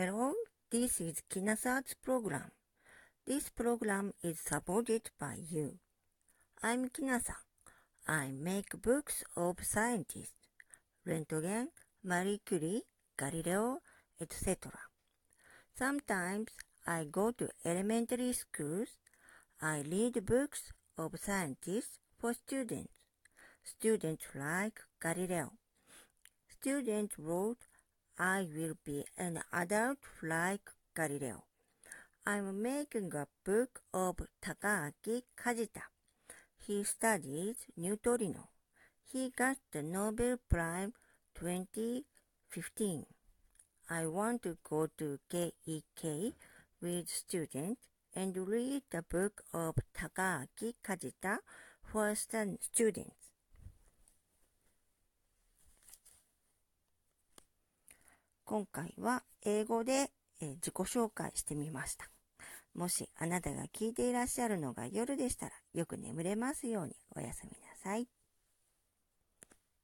Hello, this is Kinasart's program. This program is supported by you. I'm Kinasa. I make books of scientists, Röntgen, Marie Curie, Galileo, etc. Sometimes I go to elementary schools. I read books of scientists for students. Students like Galileo. Students wrote, I will be an adult like Galileo. I'm making a book of Takaaki Kajita. He studies neutrino. He got the Nobel Prize 2015. I want to go to KEK with students and read the book of Takaaki Kajita for students. 今回は英語で、え自己紹介してみました。もしあなたが聞いていらっしゃるのが夜でしたらよく眠れますようにおやすみなさい。